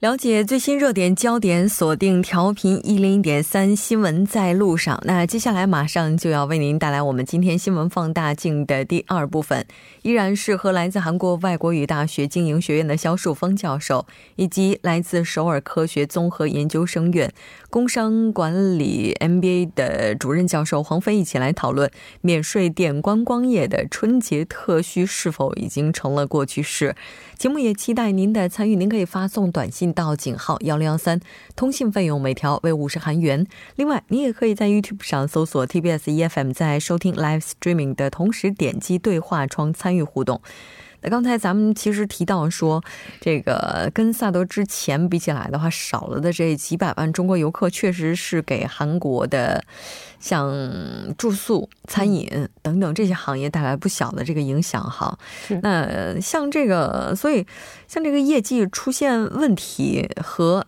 了解最新热点焦点，锁定调频一零点三新闻在路上。那接下来马上就要为您带来我们今天新闻放大镜的第二部分，依然是和来自韩国外国语大学经营学院的肖树峰教授，以及来自首尔科学综合研究生院工商管理 MBA 的主任教授黄飞一起来讨论免税店观光业的春节特需是否已经成了过去式。节目也期待您的参与，您可以发送短信到井号幺零幺三，通信费用每条为五十韩元。另外，你也可以在 YouTube 上搜索 TBS EFM，在收听 Live Streaming 的同时点击对话窗参与互动。那刚才咱们其实提到说，这个跟萨德之前比起来的话，少了的这几百万中国游客，确实是给韩国的像住宿、餐饮等等这些行业带来不小的这个影响哈。那像这个，所以像这个业绩出现问题和。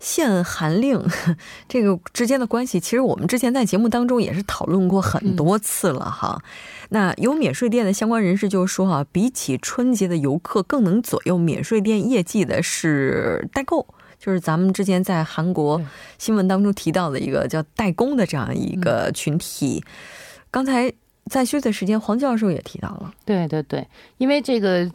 限韩令 这个之间的关系，其实我们之前在节目当中也是讨论过很多次了哈。那有免税店的相关人士就说啊，比起春节的游客，更能左右免税店业绩的是代购，就是咱们之前在韩国新闻当中提到的一个叫代工的这样一个群体。刚才。在休的时间，黄教授也提到了。对对对，因为这个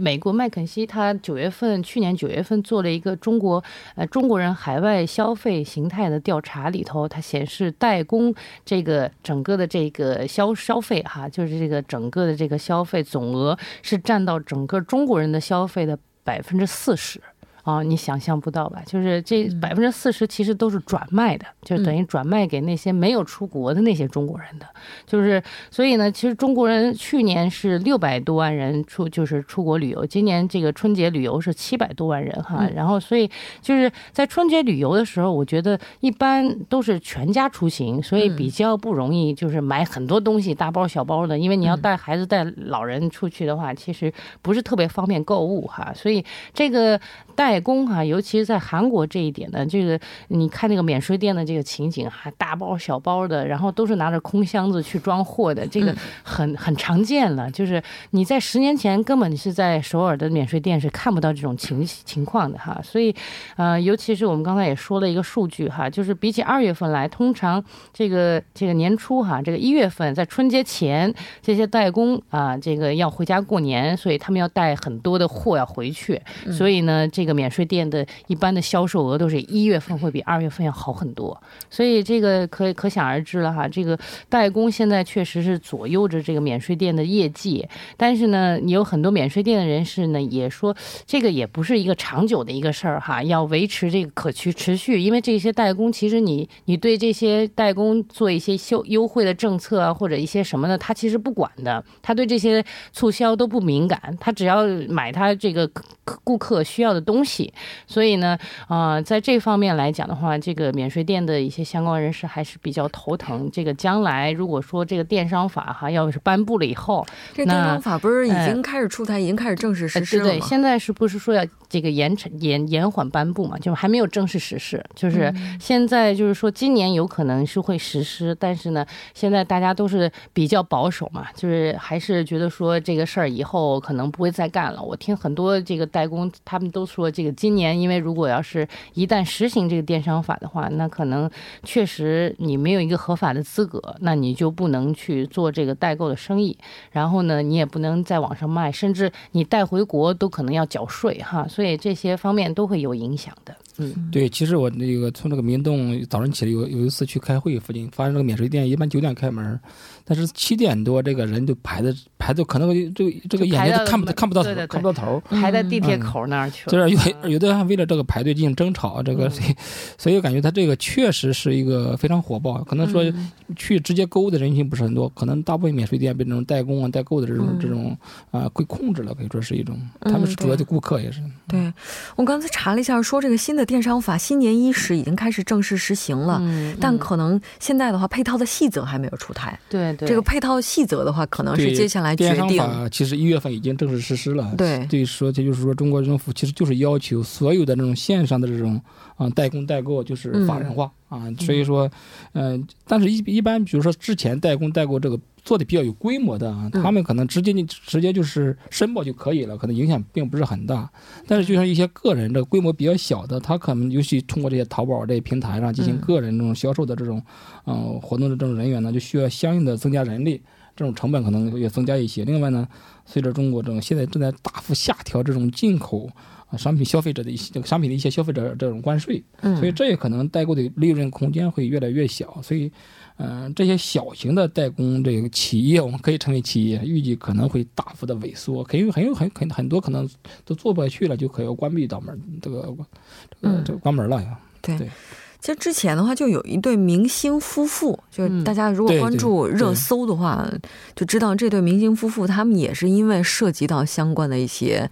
美国麦肯锡，他九月份去年九月份做了一个中国呃中国人海外消费形态的调查，里头它显示代工这个整个的这个消消费哈，就是这个整个的这个消费总额是占到整个中国人的消费的百分之四十。啊，你想象不到吧？就是这百分之四十其实都是转卖的，就等于转卖给那些没有出国的那些中国人的。就是所以呢，其实中国人去年是六百多万人出，就是出国旅游。今年这个春节旅游是七百多万人哈。然后所以就是在春节旅游的时候，我觉得一般都是全家出行，所以比较不容易就是买很多东西，大包小包的。因为你要带孩子带老人出去的话，其实不是特别方便购物哈。所以这个带。代工哈，尤其是在韩国这一点呢，这个你看那个免税店的这个情景，还大包小包的，然后都是拿着空箱子去装货的，这个很很常见了。就是你在十年前根本是在首尔的免税店是看不到这种情情况的哈。所以，呃，尤其是我们刚才也说了一个数据哈，就是比起二月份来，通常这个这个年初哈，这个一月份在春节前，这些代工啊，这个要回家过年，所以他们要带很多的货要回去，所以呢，这个免免税店的一般的销售额都是一月份会比二月份要好很多，所以这个可可想而知了哈。这个代工现在确实是左右着这个免税店的业绩，但是呢，你有很多免税店的人士呢也说，这个也不是一个长久的一个事儿哈，要维持这个可持持续，因为这些代工其实你你对这些代工做一些优优惠的政策啊或者一些什么的，他其实不管的，他对这些促销都不敏感，他只要买他这个顾客需要的东西。所以呢，呃，在这方面来讲的话，这个免税店的一些相关人士还是比较头疼。这个将来如果说这个电商法哈要是颁布了以后，这电商法不是已经开始出台，已经开始正式实施了吗？对，现在是不是说要？这个延长延延缓颁布嘛，就是还没有正式实施。就是现在就是说，今年有可能是会实施，但是呢，现在大家都是比较保守嘛，就是还是觉得说这个事儿以后可能不会再干了。我听很多这个代工，他们都说这个今年，因为如果要是一旦实行这个电商法的话，那可能确实你没有一个合法的资格，那你就不能去做这个代购的生意，然后呢，你也不能在网上卖，甚至你带回国都可能要缴税哈，所以。对这些方面都会有影响的。嗯，对，其实我那个从这个明洞早上起来有有一次去开会，附近发现这个免税店一般九点开门，但是七点多这个人就排的排的可能这这个眼睛都看不看不到头，看不到头，排在地铁口那儿去了。就是有有的还为了这个排队进行争吵，这个所以 所以我感觉他这个确实是一个非常火爆。可能说去直接购物的人群不是很多，可能大部分免税店被这种代工啊代购的这种这种啊会控制了，可以说是一种他们是主要的顾客也是。对，我刚才查了一下，说这个新的电商法新年伊始已经开始正式实行了，但可能现在的话，配套的细则还没有出台。对对，这个配套细则的话，可能是接下来决定。电商法其实一月份已经正式实施了。对，所以，说这就是说，中国政府其实就是要求所有的这种线上的这种啊代工代购就是法人化啊，所以说，嗯，但是一一般比如说之前代工代购这个。做的比较有规模的啊，他们可能直接你直接就是申报就可以了，可能影响并不是很大。但是就像一些个人这个规模比较小的，他可能尤其通过这些淘宝这些平台上进行个人这种销售的这种，嗯，活动的这种人员呢，就需要相应的增加人力，这种成本可能也增加一些。另外呢，随着中国这种现在正在大幅下调这种进口啊商品消费者的一些这个商品的一些消费者这种关税，所以这也可能代购的利润空间会越来越小，所以。嗯，这些小型的代工这个企业，我们可以称为企业，预计可能会大幅的萎缩，可以很有很很很多可能都做不下去了，就可要关闭到门，这个这个这个关门了呀。对，其实之前的话，就有一对明星夫妇，就是大家如果关注热搜的话，就知道这对明星夫妇他们也是因为涉及到相关的一些。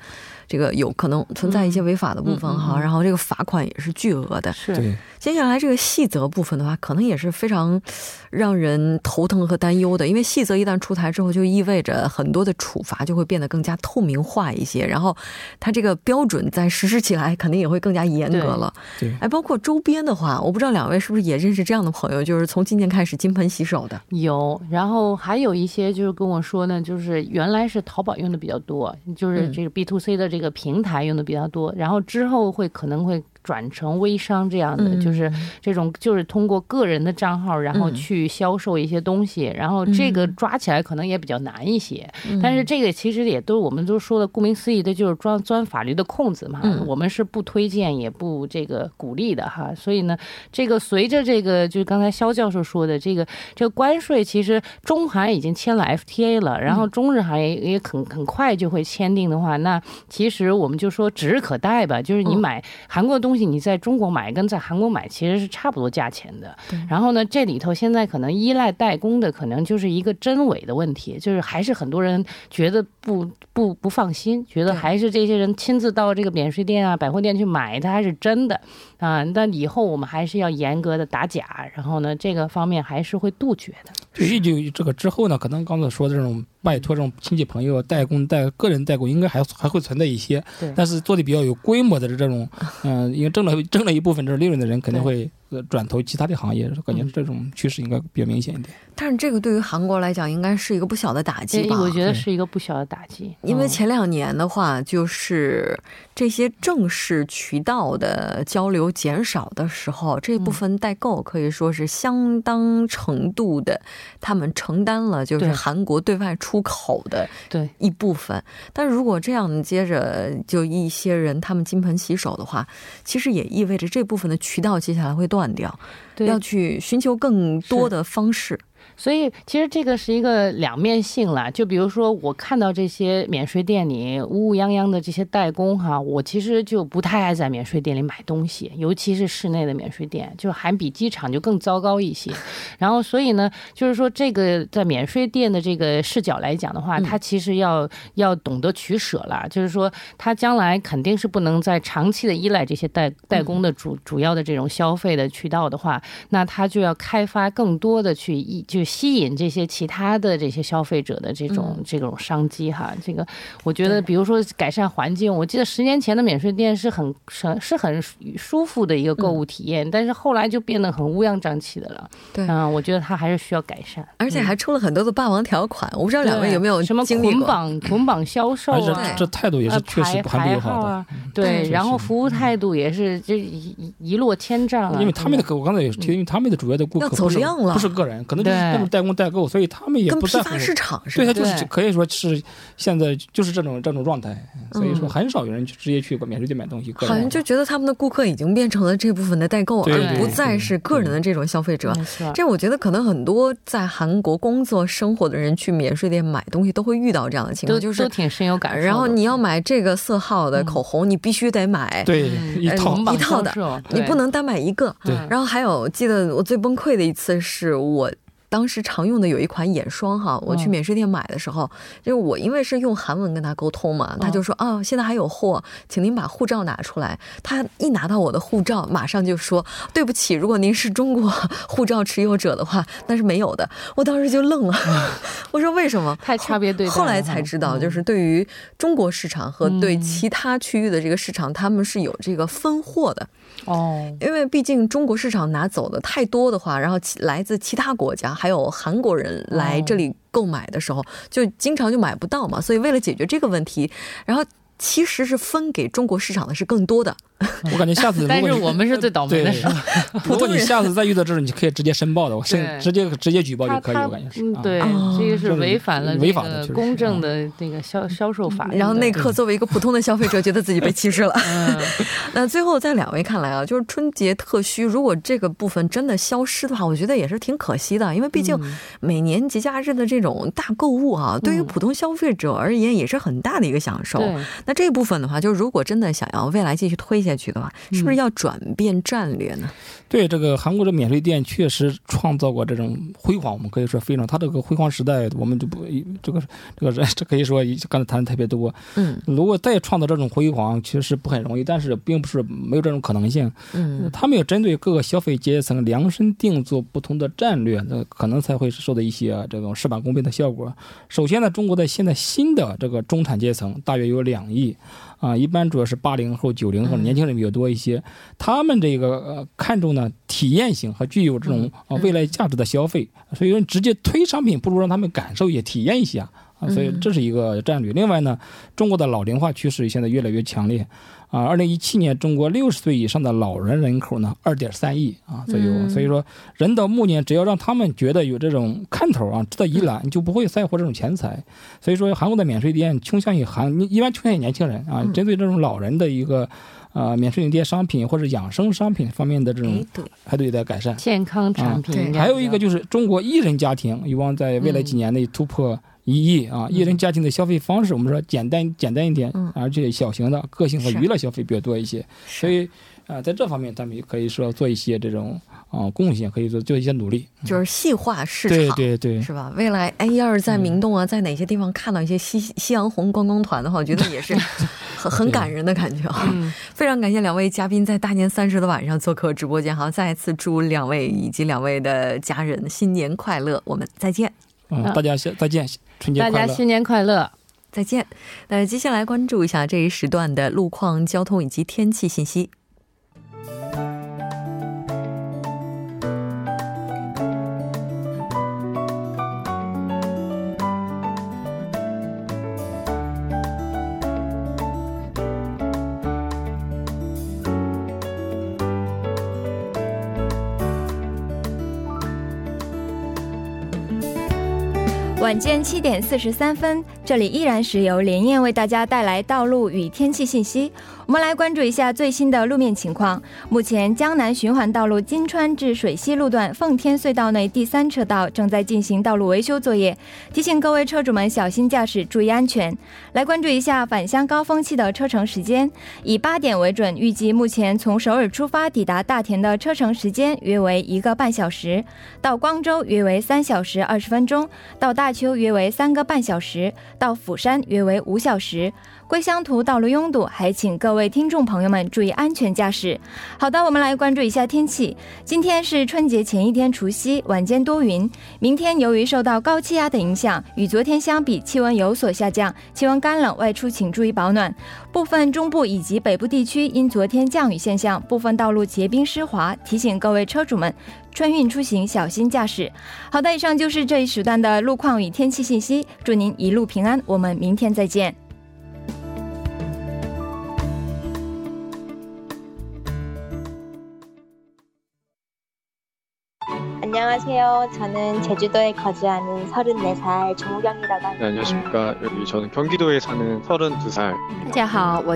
这个有可能存在一些违法的部分哈，然后这个罚款也是巨额的。是，接下来这个细则部分的话，可能也是非常让人头疼和担忧的，因为细则一旦出台之后，就意味着很多的处罚就会变得更加透明化一些，然后它这个标准在实施起来肯定也会更加严格了。对，哎，包括周边的话，我不知道两位是不是也认识这样的朋友，就是从今年开始金盆洗手的。有，然后还有一些就是跟我说呢，就是原来是淘宝用的比较多，就是这个 B to C 的这个。个平台用的比较多，然后之后会可能会。转成微商这样的，就是这种，就是通过个人的账号，然后去销售一些东西，然后这个抓起来可能也比较难一些。但是这个其实也都我们都说的，顾名思义的就是钻钻法律的空子嘛。我们是不推荐也不这个鼓励的哈。所以呢，这个随着这个就是刚才肖教授说的这个这个关税，其实中韩已经签了 FTA 了，然后中日韩也也很很快就会签订的话，那其实我们就说指日可待吧。就是你买韩国的东。东西你在中国买跟在韩国买其实是差不多价钱的，然后呢，这里头现在可能依赖代工的，可能就是一个真伪的问题，就是还是很多人觉得不不不放心，觉得还是这些人亲自到这个免税店啊、百货店去买，它还是真的啊。但以后我们还是要严格的打假，然后呢，这个方面还是会杜绝的。对于就这个之后呢，可能刚才说的这种拜托这种亲戚朋友代工代个人代工，应该还还会存在一些，但是做的比较有规模的这种，嗯，因为挣了挣了一部分这利润的人，肯定会。转投其他的行业，感觉这种趋势应该比较明显一点。但是这个对于韩国来讲，应该是一个不小的打击吧？我觉得是一个不小的打击，因为前两年的话，就是这些正式渠道的交流减少的时候，这部分代购可以说是相当程度的，他们承担了就是韩国对外出口的对一部分。但如果这样接着就一些人他们金盆洗手的话，其实也意味着这部分的渠道接下来会断。断掉，要去寻求更多的方式。所以其实这个是一个两面性啦，就比如说我看到这些免税店里乌乌泱泱的这些代工哈，我其实就不太爱在免税店里买东西，尤其是室内的免税店，就还比机场就更糟糕一些。然后所以呢，就是说这个在免税店的这个视角来讲的话，他其实要要懂得取舍了，就是说他将来肯定是不能再长期的依赖这些代代工的主主要的这种消费的渠道的话，那他就要开发更多的去一就。吸引这些其他的这些消费者的这种这种商机哈，这个我觉得，比如说改善环境，我记得十年前的免税店是很是是很舒服的一个购物体验，但是后来就变得很乌烟瘴气的了。对，嗯，我觉得它还是需要改善，而且还出了很多的霸王条款。我不知道两位有没有什么捆绑捆绑销售啊？这态度也是确实不友好的。对，然后服务态度也是这一一落千丈。因为他们的客，我刚才也提，因为他们的主要的顾客不是不是个人，可能就是。代工代购，所以他们也不在乎市场，对他就是可以说是现在就是这种这种状态，所以说很少有人去直接去免税店买东西。好像就觉得他们的顾客已经变成了这部分的代购，而不再是个人的这种消费者。这我觉得可能很多在韩国工作生活的人去免税店买东西都会遇到这样的情况，就是都挺深有感受。然后你要买这个色号的口红，你必须得买对一套一套的，你不能单买一个。然后还有记得我最崩溃的一次是我。当时常用的有一款眼霜哈，我去免税店买的时候，就我因为是用韩文跟他沟通嘛，他就说啊，现在还有货，请您把护照拿出来。他一拿到我的护照，马上就说对不起，如果您是中国护照持有者的话，那是没有的。我当时就愣了，我说为什么？太差别对待。后来才知道，就是对于中国市场和对其他区域的这个市场，他们是有这个分货的。哦，因为毕竟中国市场拿走的太多的话，然后来自其他国家还有韩国人来这里购买的时候，就经常就买不到嘛。所以为了解决这个问题，然后其实是分给中国市场的是更多的。我感觉下次，但是我们是最倒霉的。如果你下次再遇到这种，你可以直接申报的，我申直接直接举报就可以。我感觉是，对，这个是违反了违法的公正的那个销销售法。然后那刻作为一个普通的消费者，觉得自己被歧视了。那最后在两位看来啊，就是春节特需，如果这个部分真的消失的话，我觉得也是挺可惜的，因为毕竟每年节假日的这种大购物啊，对于普通消费者而言也是很大的一个享受。那这一部分的话，就是如果真的想要未来继续推下。去的话，是不是要转变战略呢？对，这个韩国的免税店确实创造过这种辉煌，我们可以说非常。它这个辉煌时代，我们就不这个这个人，这可以说刚才谈的特别多。嗯，如果再创造这种辉煌，其实不很容易，但是并不是没有这种可能性。嗯，他们要针对各个消费阶层量身定做不同的战略，那可能才会受到一些这种事半功倍的效果。首先呢，中国的现在新的这个中产阶层大约有两亿。啊，一般主要是八零后、九零后年轻人比较多一些，他们这个呃看重呢体验性和具有这种啊未来价值的消费，所以说直接推商品不如让他们感受也体验一下啊，所以这是一个战略。另外呢，中国的老龄化趋势现在越来越强烈。啊，二零一七年，中国六十岁以上的老人人口呢，二点三亿啊，所以所以说，人到暮年，只要让他们觉得有这种看头啊，值得一揽，你就不会在乎这种钱财。所以说，韩国的免税店倾向于韩，一般倾向于年轻人啊，针对这种老人的一个啊免税店商品或者养生商品方面的这种，还得在改善健康产品。还有一个就是中国一人家庭，有望在未来几年内突破。一亿啊！一人家庭的消费方式，我们说简单简单一点，而且小型的个性和娱乐消费比较多一些，所以啊，在这方面，咱们也可以说做一些这种啊贡献，可以做做一些努力，就是细化市场，对对对，是吧？未来哎，要是在明洞啊，在哪些地方看到一些夕夕阳红观光团的话，我觉得也是 很很感人的感觉啊！非常感谢两位嘉宾在大年三十的晚上做客直播间，好，再次祝两位以及两位的家人新年快乐，我们再见。嗯，大家再见。大家新年快乐，再见。那接下来关注一下这一时段的路况、交通以及天气信息。晚间七点四十三分，这里依然是由连燕为大家带来道路与天气信息。我们来关注一下最新的路面情况。目前，江南循环道路金川至水西路段奉天隧道内第三车道正在进行道路维修作业，提醒各位车主们小心驾驶，注意安全。来关注一下返乡高峰期的车程时间，以八点为准，预计目前从首尔出发抵达大田的车程时间约为一个半小时，到光州约为三小时二十分钟，到大邱约为三个半小时，到釜山约为五小时。归乡途道路拥堵，还请各位听众朋友们注意安全驾驶。好的，我们来关注一下天气。今天是春节前一天，除夕，晚间多云。明天由于受到高气压的影响，与昨天相比，气温有所下降，气温干冷，外出请注意保暖。部分中部以及北部地区因昨天降雨现象，部分道路结冰湿滑，提醒各位车主们春运出行小心驾驶。好的，以上就是这一时段的路况与天气信息。祝您一路平安，我们明天再见。안녕하세요. 저는 제주도에 거주하는 34살 정우경이라고 합니다. 네, 안녕하십니까. 여기 저는 경기도에 사는 32살. 大家好，我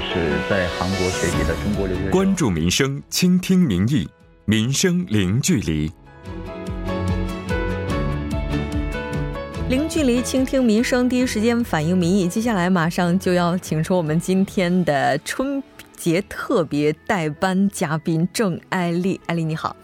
是在韩国学习的中国留学生。关注民生，倾听民意，民生零距离。今天来马上就要请出我们今天的春 节特别代班嘉宾郑艾丽。艾丽你好。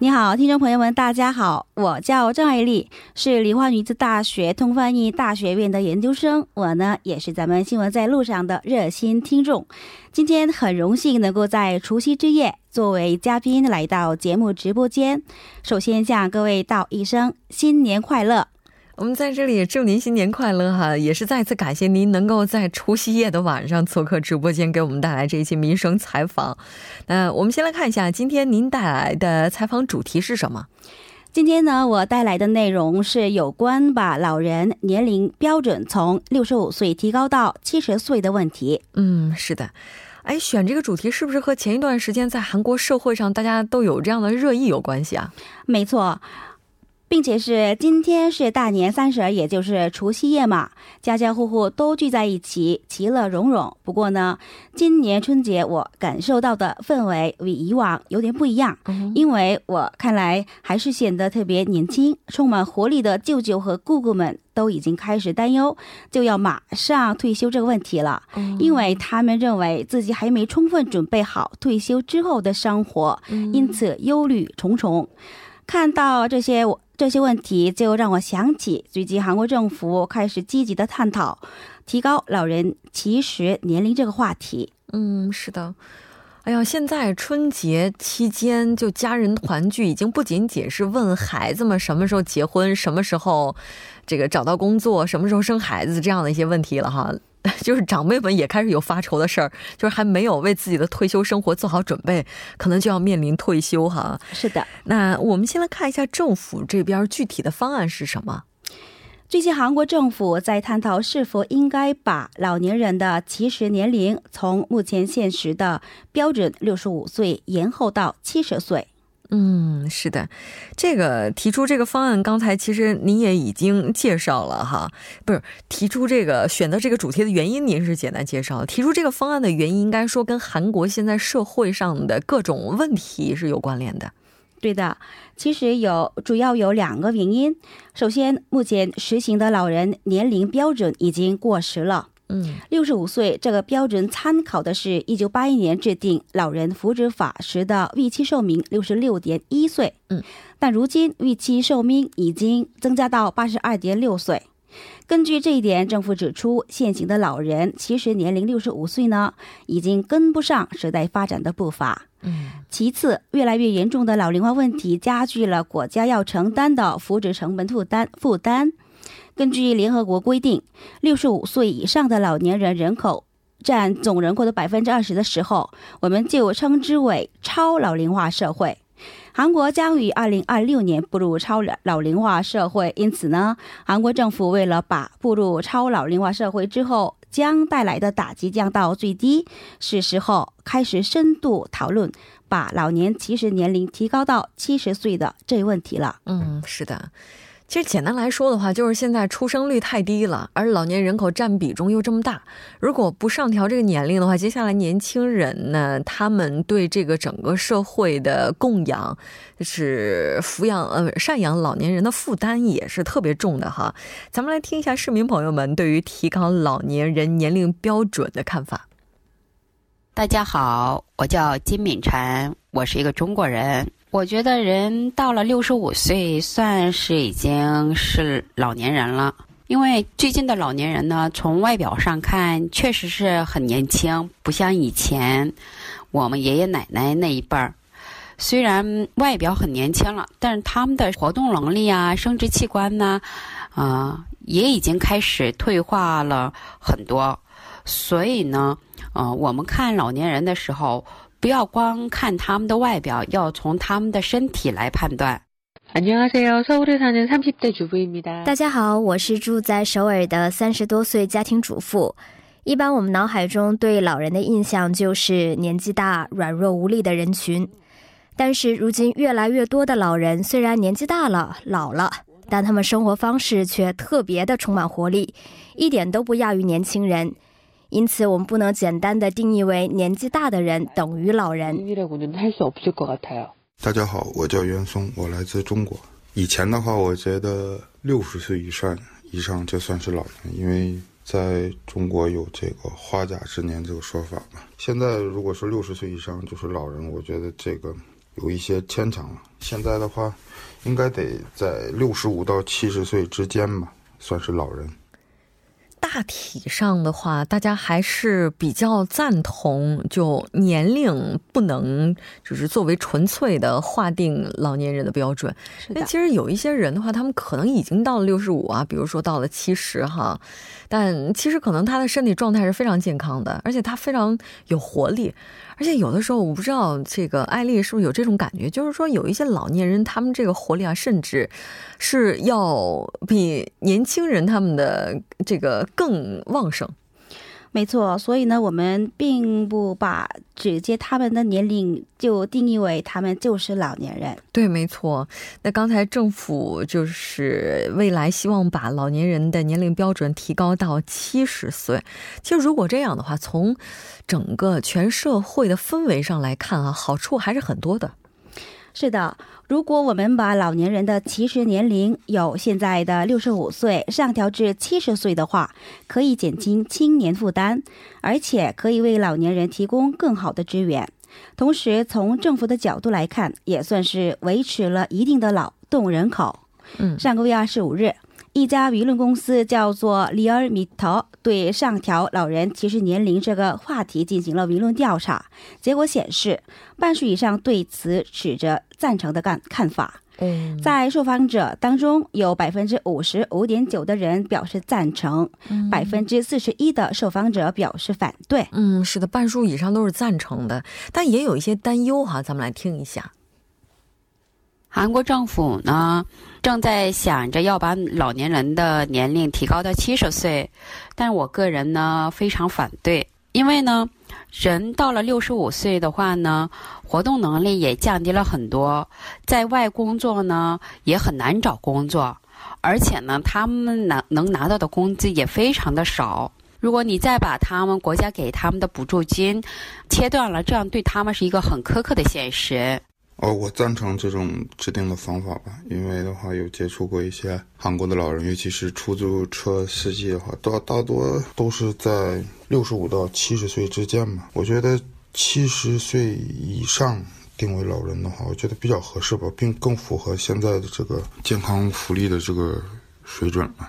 你好，听众朋友们，大家好，我叫郑爱丽，是梨花女子大学通翻译大学院的研究生。我呢，也是咱们新闻在路上的热心听众。今天很荣幸能够在除夕之夜作为嘉宾来到节目直播间。首先向各位道一声新年快乐。我们在这里祝您新年快乐哈，也是再次感谢您能够在除夕夜的晚上做客直播间，给我们带来这一期民生采访。那我们先来看一下，今天您带来的采访主题是什么？今天呢，我带来的内容是有关把老人年龄标准从六十五岁提高到七十岁的问题。嗯，是的。哎，选这个主题是不是和前一段时间在韩国社会上大家都有这样的热议有关系啊？没错。并且是今天是大年三十，也就是除夕夜嘛，家家户户都聚在一起，其乐融融。不过呢，今年春节我感受到的氛围与以往有点不一样，因为我看来还是显得特别年轻、充满活力的舅舅和姑姑们都已经开始担忧就要马上退休这个问题了，因为他们认为自己还没充分准备好退休之后的生活，因此忧虑重重。看到这些我。这些问题就让我想起最近韩国政府开始积极的探讨提高老人起始年龄这个话题。嗯，是的。哎呀，现在春节期间就家人团聚，已经不仅仅是问孩子们什么时候结婚、什么时候这个找到工作、什么时候生孩子这样的一些问题了哈。就是长辈们也开始有发愁的事儿，就是还没有为自己的退休生活做好准备，可能就要面临退休哈。是的，那我们先来看一下政府这边具体的方案是什么。最近韩国政府在探讨是否应该把老年人的起始年龄从目前现实的标准六十五岁延后到七十岁。嗯，是的，这个提出这个方案，刚才其实您也已经介绍了哈，不是提出这个选择这个主题的原因，您是简单介绍。提出这个方案的原因，应该说跟韩国现在社会上的各种问题是有关联的。对的，其实有主要有两个原因。首先，目前实行的老人年龄标准已经过时了。嗯，六十五岁这个标准参考的是一九八一年制定老人福祉法时的预期寿命六十六点一岁。嗯，但如今预期寿命已经增加到八十二点六岁。根据这一点，政府指出，现行的老人其实年龄六十五岁呢，已经跟不上时代发展的步伐。嗯，其次，越来越严重的老龄化问题加剧了国家要承担的福祉成本负担负担。根据联合国规定，六十五岁以上的老年人人口占总人口的百分之二十的时候，我们就称之为超老龄化社会。韩国将于二零二六年步入超老龄化社会，因此呢，韩国政府为了把步入超老龄化社会之后将带来的打击降到最低，是时候开始深度讨论把老年起始年龄提高到七十岁的这一问题了。嗯，是的。其实简单来说的话，就是现在出生率太低了，而老年人口占比重又这么大。如果不上调这个年龄的话，接下来年轻人呢，他们对这个整个社会的供养，就是抚养呃赡养老年人的负担也是特别重的哈。咱们来听一下市民朋友们对于提高老年人年龄标准的看法。大家好，我叫金敏婵，我是一个中国人。我觉得人到了六十五岁，算是已经是老年人了。因为最近的老年人呢，从外表上看，确实是很年轻，不像以前我们爷爷奶奶那一辈儿。虽然外表很年轻了，但是他们的活动能力啊、生殖器官呢，啊，也已经开始退化了很多。所以呢，呃，我们看老年人的时候。不要光看他们的外表，要从他们的身体来判断。大家好，我是住在首尔的三十多岁家庭主妇。一般我们脑海中对老人的印象就是年纪大、软弱无力的人群。但是如今越来越多的老人虽然年纪大了、老了，但他们生活方式却特别的充满活力，一点都不亚于年轻人。因此，我们不能简单的定义为年纪大的人等于老人。大家好，我叫袁松，我来自中国。以前的话，我觉得六十岁以上以上就算是老人，因为在中国有这个“花甲之年”这个说法嘛。现在如果说六十岁以上就是老人，我觉得这个有一些牵强了。现在的话，应该得在六十五到七十岁之间吧，算是老人。大体上的话，大家还是比较赞同，就年龄不能就是作为纯粹的划定老年人的标准。那其实有一些人的话，他们可能已经到了六十五啊，比如说到了七十哈，但其实可能他的身体状态是非常健康的，而且他非常有活力。而且有的时候，我不知道这个艾丽是不是有这种感觉，就是说有一些老年人，他们这个活力啊，甚至是要比年轻人他们的这个更旺盛。没错，所以呢，我们并不把直接他们的年龄就定义为他们就是老年人。对，没错。那刚才政府就是未来希望把老年人的年龄标准提高到七十岁。其实如果这样的话，从整个全社会的氛围上来看啊，好处还是很多的。是的。如果我们把老年人的起始年龄由现在的六十五岁上调至七十岁的话，可以减轻青年负担，而且可以为老年人提供更好的支援。同时，从政府的角度来看，也算是维持了一定的劳动人口。嗯，上个月二十五日。一家舆论公司叫做里尔米特，对上调老人歧视年龄这个话题进行了舆论调查，结果显示，半数以上对此持着赞成的看看法。在受访者当中，有百分之五十五点九的人表示赞成，百分之四十一的受访者表示反对。嗯，是的，半数以上都是赞成的，但也有一些担忧哈，咱们来听一下。韩国政府呢？正在想着要把老年人的年龄提高到七十岁，但我个人呢非常反对，因为呢，人到了六十五岁的话呢，活动能力也降低了很多，在外工作呢也很难找工作，而且呢，他们能能拿到的工资也非常的少。如果你再把他们国家给他们的补助金切断了，这样对他们是一个很苛刻的现实。哦，我赞成这种制定的方法吧，因为的话有接触过一些韩国的老人，尤其是出租车司机的话，大大多都是在六十五到七十岁之间嘛。我觉得七十岁以上定为老人的话，我觉得比较合适吧，并更符合现在的这个健康福利的这个水准嘛。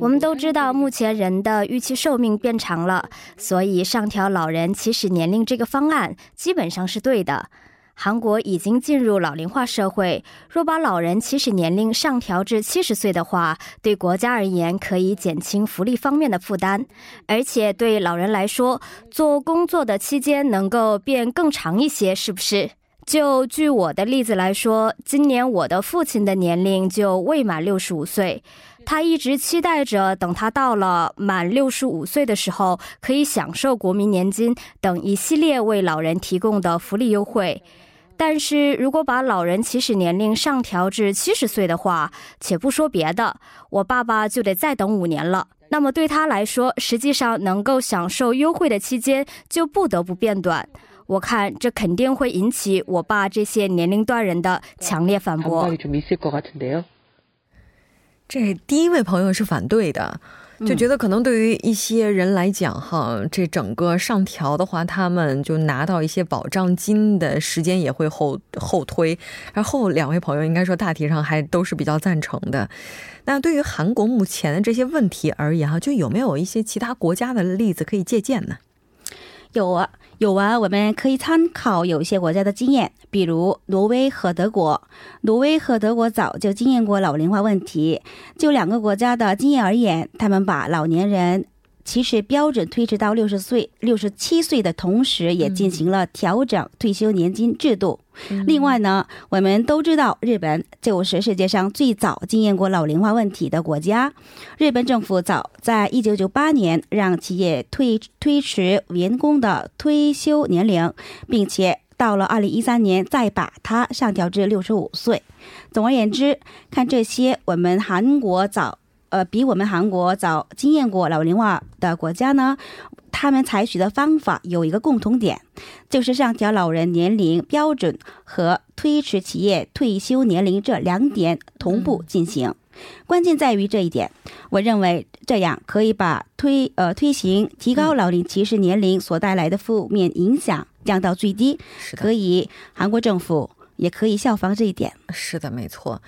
我们都知道，目前人的预期寿命变长了，所以上调老人起始年龄这个方案基本上是对的。韩国已经进入老龄化社会，若把老人起始年龄上调至七十岁的话，对国家而言可以减轻福利方面的负担，而且对老人来说，做工作的期间能够变更长一些，是不是？就据我的例子来说，今年我的父亲的年龄就未满六十五岁，他一直期待着等他到了满六十五岁的时候，可以享受国民年金等一系列为老人提供的福利优惠。但是如果把老人起始年龄上调至七十岁的话，且不说别的，我爸爸就得再等五年了。那么对他来说，实际上能够享受优惠的期间就不得不变短。我看这肯定会引起我爸这些年龄段人的强烈反驳。这第一位朋友是反对的，就觉得可能对于一些人来讲，哈，这整个上调的话，他们就拿到一些保障金的时间也会后后推。然后两位朋友应该说大体上还都是比较赞成的。那对于韩国目前的这些问题而言，哈，就有没有一些其他国家的例子可以借鉴呢？有啊。有啊，我们可以参考有一些国家的经验，比如挪威和德国。挪威和德国早就经验过老龄化问题。就两个国家的经验而言，他们把老年人。其实标准推迟到六十岁、六十七岁的同时，也进行了调整退休年金制度。另外呢，我们都知道，日本就是世界上最早经验过老龄化问题的国家。日本政府早在一九九八年让企业推推迟员工的退休年龄，并且到了二零一三年再把它上调至六十五岁。总而言之，看这些，我们韩国早。呃，比我们韩国早经验过老龄化的国家呢，他们采取的方法有一个共同点，就是上调老人年龄标准和推迟企业退休年龄这两点同步进行。关键在于这一点，我认为这样可以把推呃推行提高老龄歧视年龄所带来的负面影响降到最低。可以韩国政府也可以效仿这一点。是的，没错。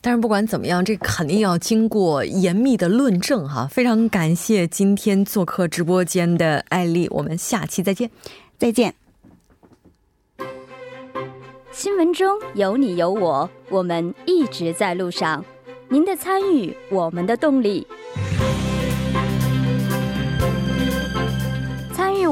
但是不管怎么样，这肯定要经过严密的论证哈。非常感谢今天做客直播间的艾丽，我们下期再见，再见。新闻中有你有我，我们一直在路上。您的参与，我们的动力。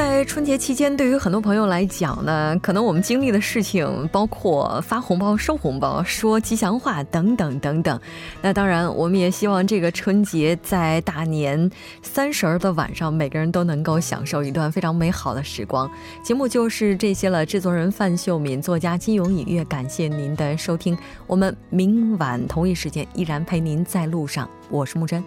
在春节期间，对于很多朋友来讲呢，可能我们经历的事情包括发红包、收红包、说吉祥话等等等等。那当然，我们也希望这个春节在大年三十儿的晚上，每个人都能够享受一段非常美好的时光。节目就是这些了。制作人范秀敏，作家金永隐月，感谢您的收听。我们明晚同一时间依然陪您在路上。我是木真。